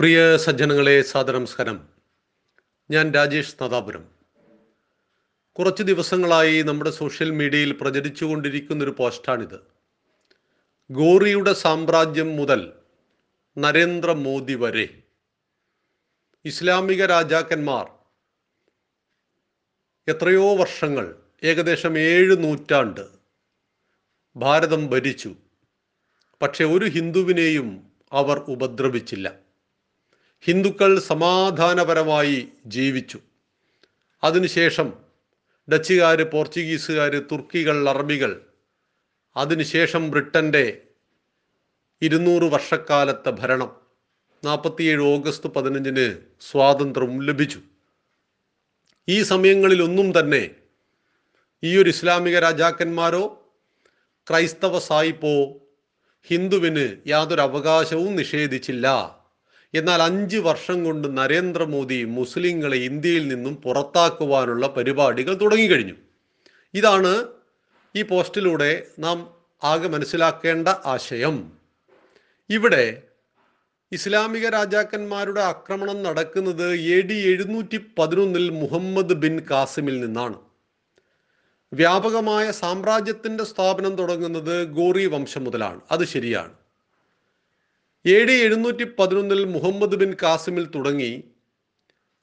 പ്രിയ സജ്ജനങ്ങളെ സാദനമസ്കാരം ഞാൻ രാജേഷ് നദാപുരം. കുറച്ച് ദിവസങ്ങളായി നമ്മുടെ സോഷ്യൽ മീഡിയയിൽ പ്രചരിച്ചുകൊണ്ടിരിക്കുന്ന ഒരു പോസ്റ്റാണിത്. ഗോറിയുടെ സാമ്രാജ്യം മുതൽ നരേന്ദ്രമോദി വരെ ഇസ്ലാമിക രാജാക്കന്മാർ എത്രയോ വർഷങ്ങൾ ഏകദേശം ഏഴ് നൂറ്റാണ്ട് ഭാരതം ഭരിച്ചു. പക്ഷെ ഒരു ഹിന്ദുവിനെയും അവർ ഉപദ്രവിച്ചില്ല. ഹിന്ദുക്കൾ സമാധാനപരമായി ജീവിച്ചു. അതിനുശേഷം ഡച്ചുകാർ പോർച്ചുഗീസുകാർ തുർക്കികൾ അറബികൾ അതിനുശേഷം ബ്രിട്ടന്റെ ഇരുന്നൂറ് വർഷക്കാലത്തെ ഭരണം നാൽപ്പത്തിയേഴ് ഓഗസ്റ്റ് പതിനഞ്ചിന് സ്വാതന്ത്ര്യം ലഭിച്ചു. ഈ സമയങ്ങളിലൊന്നും തന്നെ ഈ ഒരു ഇസ്ലാമിക രാജാക്കന്മാരോ ക്രൈസ്തവ സായിപ്പോ ഹിന്ദുവിന് യാതൊരു അവകാശവും നിഷേധിച്ചില്ല. എന്നാൽ അഞ്ച് വർഷം കൊണ്ട് നരേന്ദ്രമോദി മുസ്ലിങ്ങളെ ഇന്ത്യയിൽ നിന്നും പുറത്താക്കുവാനുള്ള പരിപാടികൾ തുടങ്ങിക്കഴിഞ്ഞു. ഇതാണ് ഈ പോസ്റ്റിലൂടെ നാം ആകെ മനസ്സിലാക്കേണ്ട ആശയം. ഇവിടെ ഇസ്ലാമിക രാജാക്കന്മാരുടെ ആക്രമണം നടക്കുന്നത് എ ഡി എഴുന്നൂറ്റി പതിനൊന്നിൽ മുഹമ്മദ് ബിൻ കാസിമിൽ നിന്നാണ്. വ്യാപകമായ സാമ്രാജ്യത്തിന്റെ സ്ഥാപനം തുടങ്ങുന്നത് ഗോറി വംശം മുതലാണ്. അത് ശരിയാണ്. എ ഡി എഴുന്നൂറ്റി പതിനൊന്നിൽ മുഹമ്മദ് ബിൻ കാസിമിൽ തുടങ്ങി.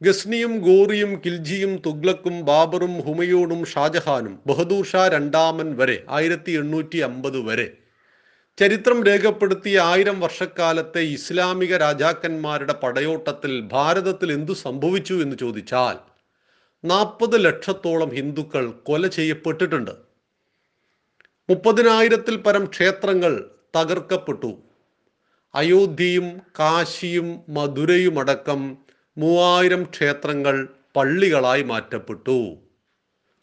ഗസ്നിയും ഗോറിയും കിൽജിയും തുഗ്ലക്കും ബാബറും ഹുമയൂണും ഷാജഹാനും ബഹദൂർ ഷാ രണ്ടാമൻ വരെ ആയിരത്തി എണ്ണൂറ്റി അമ്പത് വരെ. ചരിത്രം രേഖപ്പെടുത്തിയ ആയിരം വർഷക്കാലത്തെ ഇസ്ലാമിക രാജാക്കന്മാരുടെ പടയോട്ടത്തിൽ ഭാരതത്തിൽ എന്തു സംഭവിച്ചു എന്ന് ചോദിച്ചാൽ നാൽപ്പത് ലക്ഷത്തോളം ഹിന്ദുക്കൾ കൊല ചെയ്യപ്പെട്ടിട്ടുണ്ട്. മുപ്പതിനായിരത്തിൽ പരം ക്ഷേത്രങ്ങൾ തകർക്കപ്പെട്ടു. അയോധ്യയും കാശിയും മധുരയുമടക്കം മൂവായിരം ക്ഷേത്രങ്ങൾ പള്ളികളായി മാറ്റപ്പെട്ടു.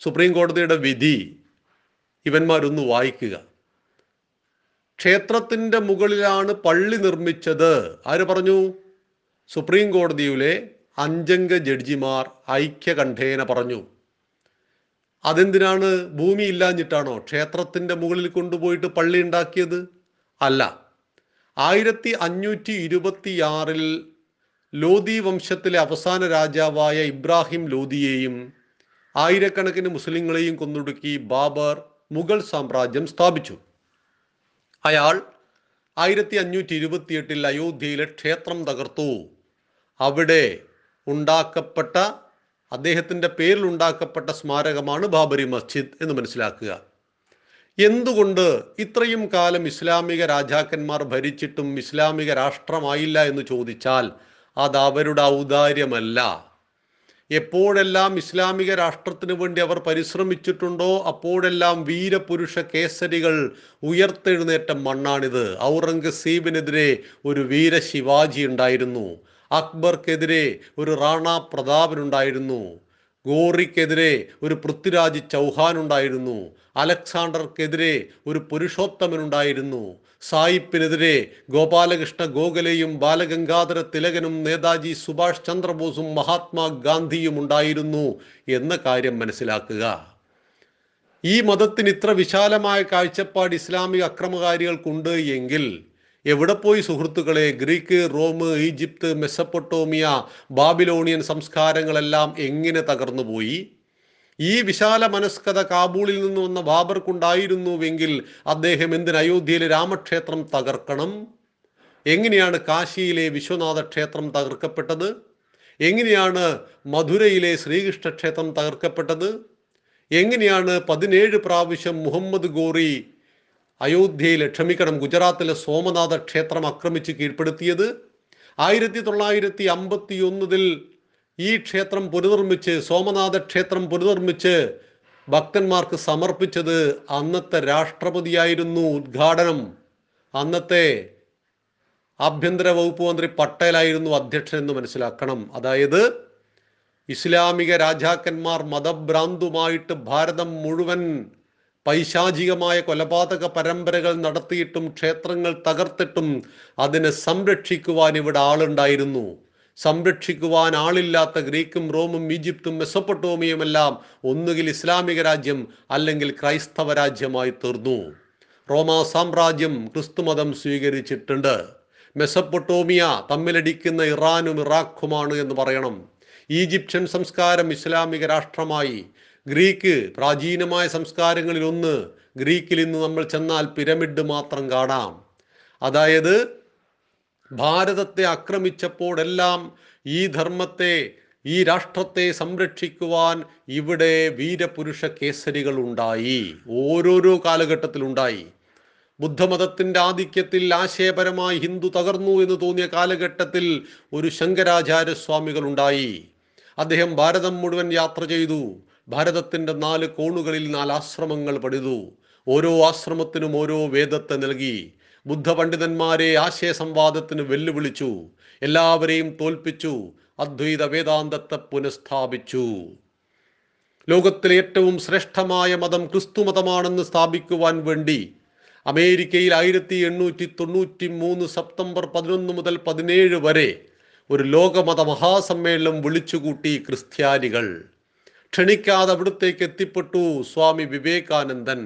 സുപ്രീം കോടതിയുടെ വിധി. ഇവന്മാരൊന്ന് വായിക്കുക. ക്ഷേത്രത്തിന്റെ മുകളിലാണ് പള്ളി നിർമ്മിച്ചത്. ആര് പറഞ്ഞു? സുപ്രീം കോടതിയിലെ അഞ്ചംഗ ജഡ്ജിമാർ ഐക്യകണ്ഠേന പറഞ്ഞു. അതെന്തിനാണ്? ഭൂമി ഇല്ലാഞ്ഞിട്ടാണോ ക്ഷേത്രത്തിന്റെ മുകളിൽ കൊണ്ടുപോയിട്ട് പള്ളി ഉണ്ടാക്കിയത്? അല്ല. ആയിരത്തി അഞ്ഞൂറ്റി ഇരുപത്തിയാറിൽ ലോധി വംശത്തിലെ അവസാന രാജാവായ ഇബ്രാഹിം ലോധിയെയും ആയിരക്കണക്കിന് മുസ്ലിങ്ങളെയും കൊന്നൊടുക്കി ബാബർ മുഗൾ സാമ്രാജ്യം സ്ഥാപിച്ചു. അയാൾ ആയിരത്തി അഞ്ഞൂറ്റി ഇരുപത്തിയെട്ടിൽ അയോധ്യയിലെ ക്ഷേത്രം തകർത്തു. അവിടെ ഉണ്ടാക്കപ്പെട്ട അദ്ദേഹത്തിന്റെ പേരിൽ ഉണ്ടാക്കപ്പെട്ട സ്മാരകമാണ് ബാബരി മസ്ജിദ് എന്ന് മനസ്സിലാക്കുക. എന്തുകൊണ്ട് ഇത്രയും കാലം ഇസ്ലാമിക രാജാക്കന്മാർ ഭരിച്ചിട്ടും ഇസ്ലാമിക രാഷ്ട്രമായില്ല എന്ന് ചോദിച്ചാൽ അത് അവരുടെ ഔദാര്യമല്ല. എപ്പോഴെല്ലാം ഇസ്ലാമിക രാഷ്ട്രത്തിന് വേണ്ടി അവർ പരിശ്രമിച്ചിട്ടുണ്ടോ അപ്പോഴെല്ലാം വീരപുരുഷ കേസരികൾ ഉയർത്തെഴുന്നേറ്റ മണ്ണാണിത്. ഔറംഗസീബിനെതിരെ ഒരു വീര ശിവാജി ഉണ്ടായിരുന്നു. അക്ബർക്കെതിരെ ഒരു റാണ പ്രതാപനുണ്ടായിരുന്നു. ഗോറിക്കെതിരെ ഒരു പൃഥ്വിരാജ് ചൗഹാൻ ഉണ്ടായിരുന്നു. അലക്സാണ്ടർക്കെതിരെ ഒരു പുരുഷോത്തമൻ ഉണ്ടായിരുന്നു. സായിപ്പിനെതിരെ ഗോപാലകൃഷ്ണ ഗോഖലെയും ബാലഗംഗാധര തിലകനും നേതാജി സുഭാഷ് ചന്ദ്രബോസും മഹാത്മാഗാന്ധിയും ഉണ്ടായിരുന്നു എന്ന കാര്യം മനസ്സിലാക്കുക. ഈ മതത്തിന് ഇത്ര വിശാലമായ കാഴ്ചപ്പാട് ഇസ്ലാമിക അക്രമകാരികൾക്കുണ്ട് എങ്കിൽ എവിടെ പോയി സുഹൃത്തുക്കളെ? Greek Rome Egypt Mesopotamia Babylonian സംസ്കാരങ്ങളെല്ലാം എങ്ങനെ തകർന്നുപോയി? ഈ വിശാല മനസ്കത കാബൂളിൽ നിന്ന് വന്ന ബാബർക്കുണ്ടായിരുന്നുവെങ്കിൽ അദ്ദേഹം എന്തിന് അയോധ്യയിലെ രാമക്ഷേത്രം തകർക്കണം? എങ്ങനെയാണ് കാശിയിലെ വിശ്വനാഥ ക്ഷേത്രം തകർക്കപ്പെട്ടത്? എങ്ങനെയാണ് മധുരയിലെ ശ്രീകൃഷ്ണ ക്ഷേത്രം തകർക്കപ്പെട്ടത്? എങ്ങനെയാണ് പതിനേഴ് പ്രാവശ്യം മുഹമ്മദ് ഗോറി അയോധ്യയിലെ ക്ഷമിക്കണം ഗുജറാത്തിലെ സോമനാഥ ക്ഷേത്രം ആക്രമിച്ച് കീഴ്പ്പെടുത്തിയത്. ആയിരത്തി തൊള്ളായിരത്തി അമ്പത്തി ഒന്നതിൽ ഈ ക്ഷേത്രം പുനർനിർമ്മിച്ച് സോമനാഥ ക്ഷേത്രം പുനർനിർമ്മിച്ച് ഭക്തന്മാർക്ക് സമർപ്പിച്ചത് അന്നത്തെ രാഷ്ട്രപതിയായിരുന്നു ഉദ്ഘാടനം. അന്നത്തെ ആഭ്യന്തര വകുപ്പ് മന്ത്രി പട്ടേലായിരുന്നു അധ്യക്ഷൻ എന്ന് മനസ്സിലാക്കണം. അതായത് ഇസ്ലാമിക രാജാക്കന്മാർ മതഭ്രാന്തുമായിട്ട് ഭാരതം മുഴുവൻ പൈശാചികമായ കൊലപാതക പരമ്പരകൾ നടത്തിയിട്ടും ക്ഷേത്രങ്ങൾ തകർത്തിട്ടും അതിനെ സംരക്ഷിക്കുവാൻ ഇവിടെ ആളുണ്ടായിരുന്നു. സംരക്ഷിക്കുവാൻ ആളില്ലാത്ത ഗ്രീക്കും റോമും ഈജിപ്തും മെസ്സപ്പൊട്ടോമിയുമെല്ലാം ഒന്നുകിൽ ഇസ്ലാമിക രാജ്യം അല്ലെങ്കിൽ ക്രൈസ്തവ രാജ്യമായി തീർന്നു. റോമാ സാമ്രാജ്യം ക്രിസ്തുമതം സ്വീകരിച്ചിട്ടുണ്ട്. മെസ്സപ്പൊട്ടോമിയ തമ്മിലടിക്കുന്ന ഇറാനും ഇറാഖുമാണ് എന്ന് പറയണം. ഈജിപ്ഷ്യൻ സംസ്കാരം ഇസ്ലാമിക രാഷ്ട്രമായി ഗ്രീക്ക് പ്രാചീനമായ സംസ്കാരങ്ങളിലൊന്ന് ഗ്രീക്കിൽ ഇന്ന് നമ്മൾ ചെന്നാൽ പിരമിഡ് മാത്രം കാണാം. അതായത് ഭാരതത്തെ ആക്രമിച്ചപ്പോഴെല്ലാം ഈ ധർമ്മത്തെ ഈ രാഷ്ട്രത്തെ സംരക്ഷിക്കുവാൻ ഇവിടെ വീരപുരുഷ കേസരികൾ ഉണ്ടായി. ഓരോരോ കാലഘട്ടത്തിലുണ്ടായി ബുദ്ധമതത്തിന്റെ ആധിക്യത്തിൽ ആശയപരമായി ഹിന്ദു തകർന്നു എന്ന് തോന്നിയ കാലഘട്ടത്തിൽ ഒരു ശങ്കരാചാര്യ സ്വാമികൾ ഉണ്ടായി. അദ്ദേഹം ഭാരതം മുഴുവൻ യാത്ര ചെയ്തു. ഭാരതത്തിന്റെ നാല് കോണുകളിൽ നാല് ആശ്രമങ്ങൾ പണിതു. ഓരോ ആശ്രമത്തിനും ഓരോ വേദത്തെ നൽകി. ബുദ്ധ പണ്ഡിതന്മാരെ ആശയ സംവാദത്തിന് വെല്ലുവിളിച്ചു. എല്ലാവരെയും തോൽപ്പിച്ചു. അദ്വൈത വേദാന്തത്തെ പുനഃസ്ഥാപിച്ചു. ലോകത്തിലെ ഏറ്റവും ശ്രേഷ്ഠമായ മതം ക്രിസ്തു മതമാണെന്ന് സ്ഥാപിക്കുവാൻ വേണ്ടി അമേരിക്കയിൽ ആയിരത്തി എണ്ണൂറ്റി തൊണ്ണൂറ്റി മൂന്ന് സെപ്റ്റംബർ പതിനൊന്ന് മുതൽ പതിനേഴ് വരെ ഒരു ലോകമത മഹാസമ്മേളനം വിളിച്ചുകൂട്ടി ക്രിസ്ത്യാനികൾ. ക്ഷണിക്കാതെ അവിടുത്തേക്ക് എത്തിപ്പെട്ടു സ്വാമി വിവേകാനന്ദൻ.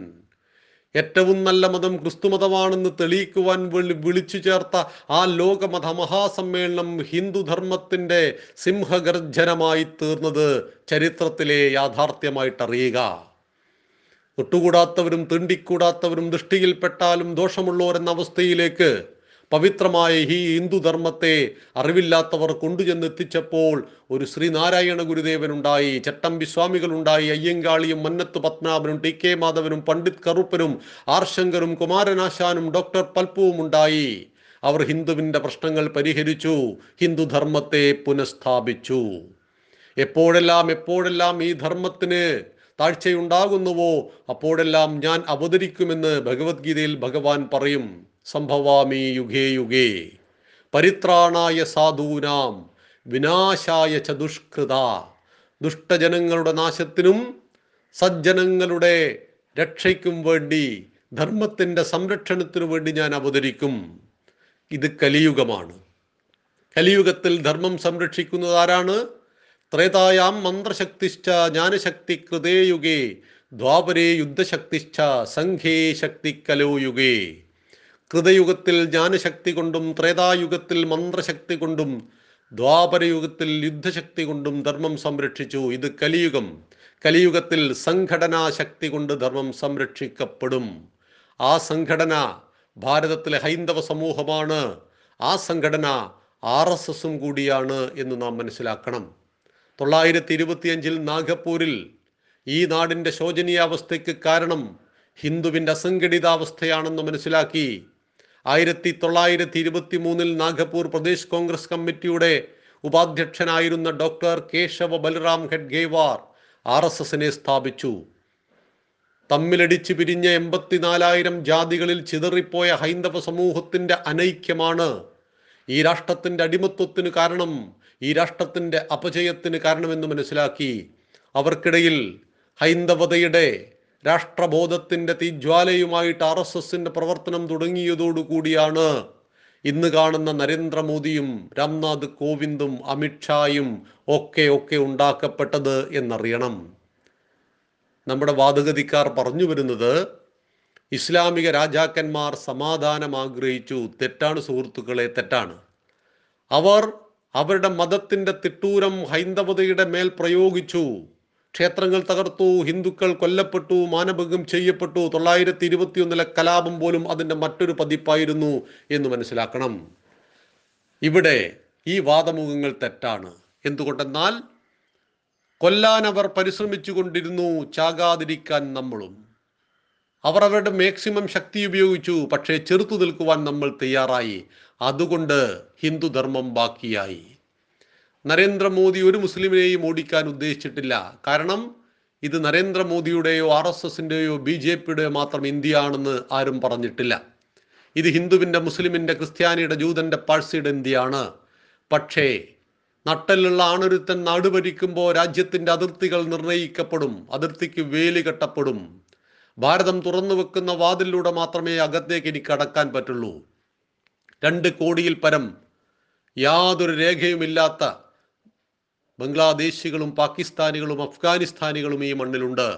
ഏറ്റവും നല്ല മതം ക്രിസ്തുമതമാണെന്ന് തെളിയിക്കുവാൻ വിളിച്ചു ചേർത്ത ആ ലോകമത മഹാസമ്മേളനം ഹിന്ദുധർമ്മത്തിന്റെ സിംഹഗർജനമായി തീർന്നത് ചരിത്രത്തിലെ യാഥാർത്ഥ്യമായിട്ടറിയുക. തൊട്ടുകൂടാത്തവരും തീണ്ടിക്കൂടാത്തവരും ദൃഷ്ടിയിൽപ്പെട്ടാലും ദോഷമുള്ളവരെന്ന അവസ്ഥയിലേക്ക് പവിത്രമായ ഈ ഹിന്ദുധർമ്മത്തെ അറിവില്ലാത്തവർ കൊണ്ടുചെന്ന് എത്തിച്ചപ്പോൾ ഒരു ശ്രീനാരായണ ഗുരുദേവനുണ്ടായി ചട്ടമ്പി സ്വാമികളുണ്ടായി അയ്യങ്കാളിയും മന്നത്ത് പത്മനാഭനും ടി കെ മാധവനും പണ്ഡിറ്റ് കറുപ്പനും ആർശങ്കറും കുമാരനാശാനും ഡോക്ടർ പൽപ്പുവും ഉണ്ടായി. അവർ ഹിന്ദുവിന്റെ പ്രശ്നങ്ങൾ പരിഹരിച്ചു ഹിന്ദുധർമ്മത്തെ പുനഃസ്ഥാപിച്ചു. എപ്പോഴെല്ലാം എപ്പോഴെല്ലാം ഈ ധർമ്മത്തിന് താഴ്ചയുണ്ടാകുന്നുവോ അപ്പോഴെല്ലാം ഞാൻ അവതരിക്കുമെന്ന് ഭഗവത്ഗീതയിൽ ഭഗവാൻ പറയും. സംഭവാമി യുഗേ യുഗേ. പരിത്രാണായ സാധൂനാം വിനാശായ ച ദുഷ്കൃത. ദുഷ്ടജനങ്ങളുടെ നാശത്തിനും സജ്ജനങ്ങളുടെ രക്ഷയ്ക്കും വേണ്ടി ധർമ്മത്തിന്റെ സംരക്ഷണത്തിനു വേണ്ടി ഞാൻ അവതരിക്കും. ഇത് കലിയുഗമാണ്. കലിയുഗത്തിൽ ധർമ്മം സംരക്ഷിക്കുന്നത് ആരാണ്? ത്രേതായാം മന്ത്രശക്തിശ്ച ജ്ഞാനശക്തി കൃതേയുഗേ ദ്വാപരേ യുദ്ധശക്തിശ്ച സംഘേ ശക്തി കലോയുഗേ കൃതയുഗത്തിൽ ജ്ഞാനശക്തി കൊണ്ടും ത്രേതായുഗത്തിൽ മന്ത്രശക്തി കൊണ്ടും ദ്വാപരയുഗത്തിൽ യുദ്ധശക്തി കൊണ്ടും ധർമ്മം സംരക്ഷിച്ചു. ഇത് കലിയുഗം. കലിയുഗത്തിൽ സംഘടനാ ശക്തി കൊണ്ട് ധർമ്മം സംരക്ഷിക്കപ്പെടും. ആ സംഘടന ഭാരതത്തിലെ ഹൈന്ദവ സമൂഹമാണ്. ആ സംഘടന ആർ എസ് എസും കൂടിയാണ് എന്ന് നാം മനസ്സിലാക്കണം. തൊള്ളായിരത്തി ഇരുപത്തിയഞ്ചിൽ നാഗപ്പൂരിൽ ഈ നാടിന്റെ ശോചനീയാവസ്ഥയ്ക്ക് കാരണം ഹിന്ദുവിന്റെ അസംഘടിതാവസ്ഥയാണെന്ന് മനസ്സിലാക്കി ആയിരത്തി തൊള്ളായിരത്തി ഇരുപത്തി മൂന്നിൽ നാഗപൂർ പ്രദേശ് കോൺഗ്രസ് കമ്മിറ്റിയുടെ ഉപാധ്യക്ഷനായിരുന്ന doctor Keshav Baliram Hedgewar R S എസിനെ സ്ഥാപിച്ചു. തമ്മിലടിച്ചു പിരിഞ്ഞ എൺപത്തിനാലായിരം ജാതികളിൽ ചിതറിപ്പോയ ഹൈന്ദവ സമൂഹത്തിന്റെ അനൈക്യമാണ്. ഈ രാഷ്ട്രത്തിന്റെ അടിമത്വത്തിന് കാരണം ഈ രാഷ്ട്രത്തിന്റെ അപജയത്തിന് കാരണമെന്ന് മനസ്സിലാക്കി. അവർക്കിടയിൽ ഹൈന്ദവതയുടെ രാഷ്ട്രബോധത്തിന്റെ തീജ്വാലയുമായിട്ട് ആർ എസ് എസിന്റെ പ്രവർത്തനം തുടങ്ങിയതോടുകൂടിയാണ് ഇന്ന് കാണുന്ന നരേന്ദ്രമോദിയും രാംനാഥ് കോവിന്ദും അമിത്ഷായും ഒക്കെ ഒക്കെ ഉണ്ടാക്കപ്പെട്ടത് എന്നറിയണം. നമ്മുടെ വാദഗതിക്കാർ പറഞ്ഞു വരുന്നത് ഇസ്ലാമിക രാജാക്കന്മാർ സമാധാനം ആഗ്രഹിച്ചു തെറ്റാണ് സുഹൃത്തുക്കളെ തെറ്റാണ്. അവർ അവരുടെ മതത്തിന്റെ തിട്ടൂരം ഹൈന്ദവതയുടെ മേൽ പ്രയോഗിച്ചു. ക്ഷേത്രങ്ങൾ തകർത്തു ഹിന്ദുക്കൾ കൊല്ലപ്പെട്ടു മാനഭംഗം ചെയ്യപ്പെട്ടു. തൊള്ളായിരത്തി ഇരുപത്തിയൊന്നിലെ കലാപം പോലും അതിന്റെ മറ്റൊരു പതിപ്പായിരുന്നു എന്ന് മനസ്സിലാക്കണം. ഇവിടെ ഈ വാദമുഖങ്ങൾ തെറ്റാണ്. എന്തുകൊണ്ടെന്നാൽ കൊല്ലാൻ അവർ പരിശ്രമിച്ചു കൊണ്ടിരുന്നു ചാകാതിരിക്കാൻ നമ്മളും. അവർ അവരുടെ മാക്സിമം ശക്തി ഉപയോഗിച്ചു പക്ഷേ ചെറുത്തു നിൽക്കുവാൻ നമ്മൾ തയ്യാറായി. അതുകൊണ്ട് ഹിന്ദുധർമ്മം ബാക്കിയായി. നരേന്ദ്രമോദി ഒരു മുസ്ലിമിനെയും ഓടിക്കാൻ ഉദ്ദേശിച്ചിട്ടില്ല. കാരണം ഇത് നരേന്ദ്രമോദിയുടെയോ ആർ എസ് എസിന്റെയോ ബി ജെ പിയുടെയോ മാത്രം ഇന്ത്യയാണെന്ന് ആരും പറഞ്ഞിട്ടില്ല. ഇത് ഹിന്ദുവിന്റെ മുസ്ലിമിന്റെ ക്രിസ്ത്യാനിയുടെ ജൂതന്റെ പാഴ്സിയുടെ ഇന്ത്യയാണ്. പക്ഷേ നട്ടലുള്ള ആണൊരുത്തൻ നാട് ഭരിക്കുമ്പോൾ രാജ്യത്തിന്റെ അതിർത്തികൾ നിർണയിക്കപ്പെടും അതിർത്തിക്ക് വേലി കെട്ടപ്പെടും. ഭാരതം തുറന്നു വെക്കുന്ന വാതിലൂടെ മാത്രമേ അകത്തേക്ക് എനിക്ക് കടക്കാൻ പറ്റുള്ളൂ. രണ്ട് കോടിയിൽ പരം യാതൊരു രേഖയുമില്ലാത്ത ബംഗ്ലാദേശികളും പാകിസ്ഥാനികളും അഫ്ഗാനിസ്ഥാനികളും ഈ മണ്ണിലുണ്ട്.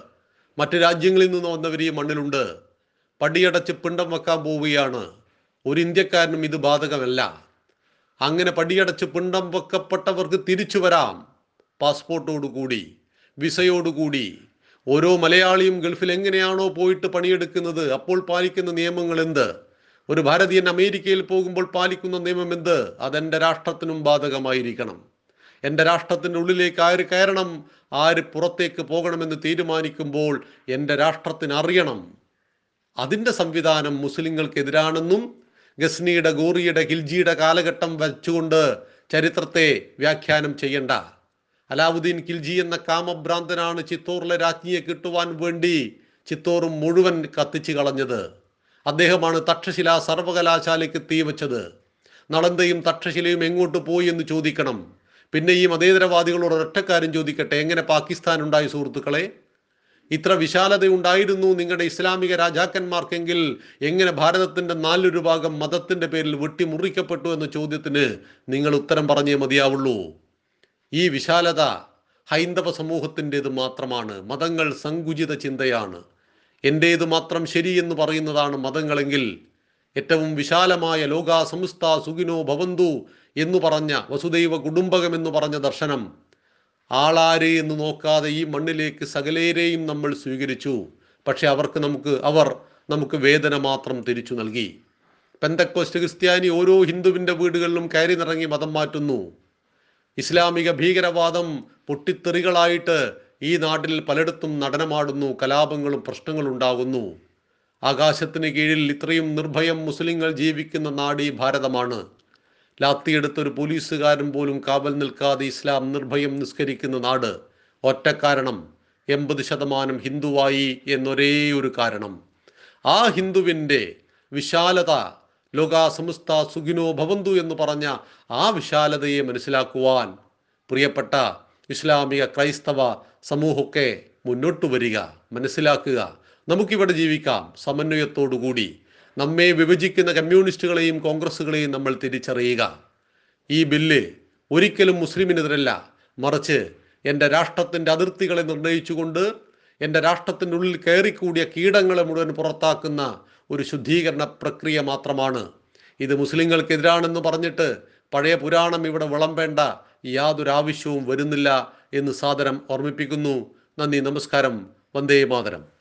മറ്റു രാജ്യങ്ങളിൽ നിന്ന് വന്നവർ ഈ മണ്ണിലുണ്ട്. പടിയടച്ച് പിണ്ടം വെക്കാൻ പോവുകയാണ്. ഒരു ഇന്ത്യക്കാരനും ഇത് ബാധകമല്ല. അങ്ങനെ പടിയടച്ച് പിണ്ടം വെക്കപ്പെട്ടവർക്ക് തിരിച്ചു വരാം. പാസ്പോർട്ടോടുകൂടി വിസയോടുകൂടി. ഓരോ മലയാളിയും ഗൾഫിൽ എങ്ങനെയാണോ പോയിട്ട് പണിയെടുക്കുന്നത് അപ്പോൾ പാലിക്കുന്ന നിയമങ്ങൾ എന്ത്? ഒരു ഭാരതീയൻ അമേരിക്കയിൽ പോകുമ്പോൾ പാലിക്കുന്ന നിയമം എന്ത്? അതെന്റെ രാഷ്ട്രത്തിനും ബാധകമായിരിക്കണം. എന്റെ രാഷ്ട്രത്തിന്റെ ഉള്ളിലേക്ക് ആര് കയറണം? ആര് പുറത്തേക്ക് പോകണമെന്ന് തീരുമാനിക്കുമ്പോൾ എന്റെ രാഷ്ട്രത്തിന് അറിയണം. അതിന്റെ സംവിധാനം മുസ്ലിങ്ങൾക്കെതിരാണെന്നും ഗസ്നിയുടെ ഗോറിയുടെ ഖിൽജിയുടെ കാലഘട്ടം വച്ചുകൊണ്ട് ചരിത്രത്തെ വ്യാഖ്യാനം ചെയ്യണ്ട. അലാവുദ്ദീൻ ഖിൽജി എന്ന കാമഭ്രാന്തനാണ് ചിത്തോറിലെ രാജ്ഞിയെ കിട്ടുവാൻ വേണ്ടി ചിത്തോറും മുഴുവൻ കത്തിച്ചു കളഞ്ഞത്. അദ്ദേഹമാണ് തക്ഷശില സർവകലാശാലയ്ക്ക് തീവച്ചത് നളന്തയും തക്ഷശിലയും എങ്ങോട്ട് പോയി എന്ന് ചോദിക്കണം. പിന്നെ ഈ മതേതരവാദികളോട് ഒരൊറ്റക്കാരും ചോദിക്കട്ടെ? എങ്ങനെ പാകിസ്ഥാൻ ഉണ്ടായി സുഹൃത്തുക്കളെ? ഇത്ര വിശാലത ഉണ്ടായിരുന്നു നിങ്ങളുടെ ഇസ്ലാമിക രാജാക്കന്മാർക്കെങ്കിൽ എങ്ങനെ ഭാരതത്തിന്റെ നാലൊരു ഭാഗം മതത്തിന്റെ പേരിൽ വെട്ടിമുറിക്കപ്പെട്ടു എന്ന ചോദ്യത്തിന് നിങ്ങൾ ഉത്തരം പറഞ്ഞേ മതിയാവുള്ളൂ. ഈ വിശാലത ഹൈന്ദവ സമൂഹത്തിന്റെത് മാത്രമാണ്. മതങ്ങൾ സങ്കുചിത ചിന്തയാണ്. എന്റേത് മാത്രം ശരി എന്ന് പറയുന്നതാണ് മതങ്ങളെങ്കിൽ ഏറ്റവും വിശാലമായ ലോക സംസ്ഥ സുഖിനോ ഭവന്തു എന്ന് പറഞ്ഞ വസുദൈവ കുടുംബകം എന്ന് പറഞ്ഞ ദർശനം ആളാരെ എന്ന് നോക്കാതെ ഈ മണ്ണിലേക്ക് സകലേരെയും നമ്മൾ സ്വീകരിച്ചു. പക്ഷെ അവർക്ക് നമുക്ക് അവർ നമുക്ക് വേദന മാത്രം തിരിച്ചു നൽകി. പെന്തക്കോസ്റ്റ് ക്രിസ്ത്യാനി ഓരോ ഹിന്ദുവിന്റെ വീടുകളിലും കയറി നിറങ്ങി മതം മാറ്റുന്നു. ഇസ്ലാമിക ഭീകരവാദം പൊട്ടിത്തെറികളായിട്ട് ഈ നാട്ടിൽ പലയിടത്തും നടനമാടുന്നു കലാപങ്ങളും പ്രശ്നങ്ങളും ഉണ്ടാകുന്നു. ആകാശത്തിന് കീഴിൽ ഇത്രയും നിർഭയം മുസ്ലിങ്ങൾ ജീവിക്കുന്ന നാട് ഈ ഭാരതമാണ്. ലാത്തിയെടുത്ത ഒരു പോലീസുകാരൻ പോലും കാവൽ നിൽക്കാതെ ഇസ്ലാം നിർഭയം നിസ്കരിക്കുന്ന നാട്. ഒറ്റ കാരണം എൺപത് ശതമാനം ഹിന്ദുവായി എന്നൊരേ ഒരു കാരണം. ആ ഹിന്ദുവിന്റെ വിശാലത ലോകാ സമസ്ത സുഖിനോ ഭവന്തു എന്ന് പറഞ്ഞ ആ വിശാലതയെ മനസ്സിലാക്കുവാൻ പ്രിയപ്പെട്ട ഇസ്ലാമിക ക്രൈസ്തവ സമൂഹമൊക്കെ മുന്നോട്ട് വരിക മനസ്സിലാക്കുക. നമുക്കിവിടെ ജീവിക്കാം സമന്വയത്തോടുകൂടി. നമ്മെ വിഭജിക്കുന്ന കമ്മ്യൂണിസ്റ്റുകളെയും കോൺഗ്രസുകളെയും നമ്മൾ തിരിച്ചറിയുക. ഈ ബില്ല് ഒരിക്കലും മുസ്ലിമിനെതിരല്ല. മറിച്ച് എന്റെ രാഷ്ട്രത്തിന്റെ അതിർത്തികളെ നിർണയിച്ചുകൊണ്ട് എന്റെ രാഷ്ട്രത്തിന്റെ ഉള്ളിൽ കയറിക്കൂടിയ കീടങ്ങളെ മുഴുവൻ പുറത്താക്കുന്ന ഒരു ശുദ്ധീകരണ പ്രക്രിയ മാത്രമാണ്. ഇത് മുസ്ലിങ്ങൾക്കെതിരാണെന്ന് പറഞ്ഞിട്ട് പഴയ പുരാണം ഇവിടെ വിളമ്പേണ്ട യാതൊരു ആവശ്യവും വരുന്നില്ല എന്ന് സാദരം ഓർമ്മിപ്പിക്കുന്നു. നന്ദി നമസ്കാരം. വന്ദേ മാതരം.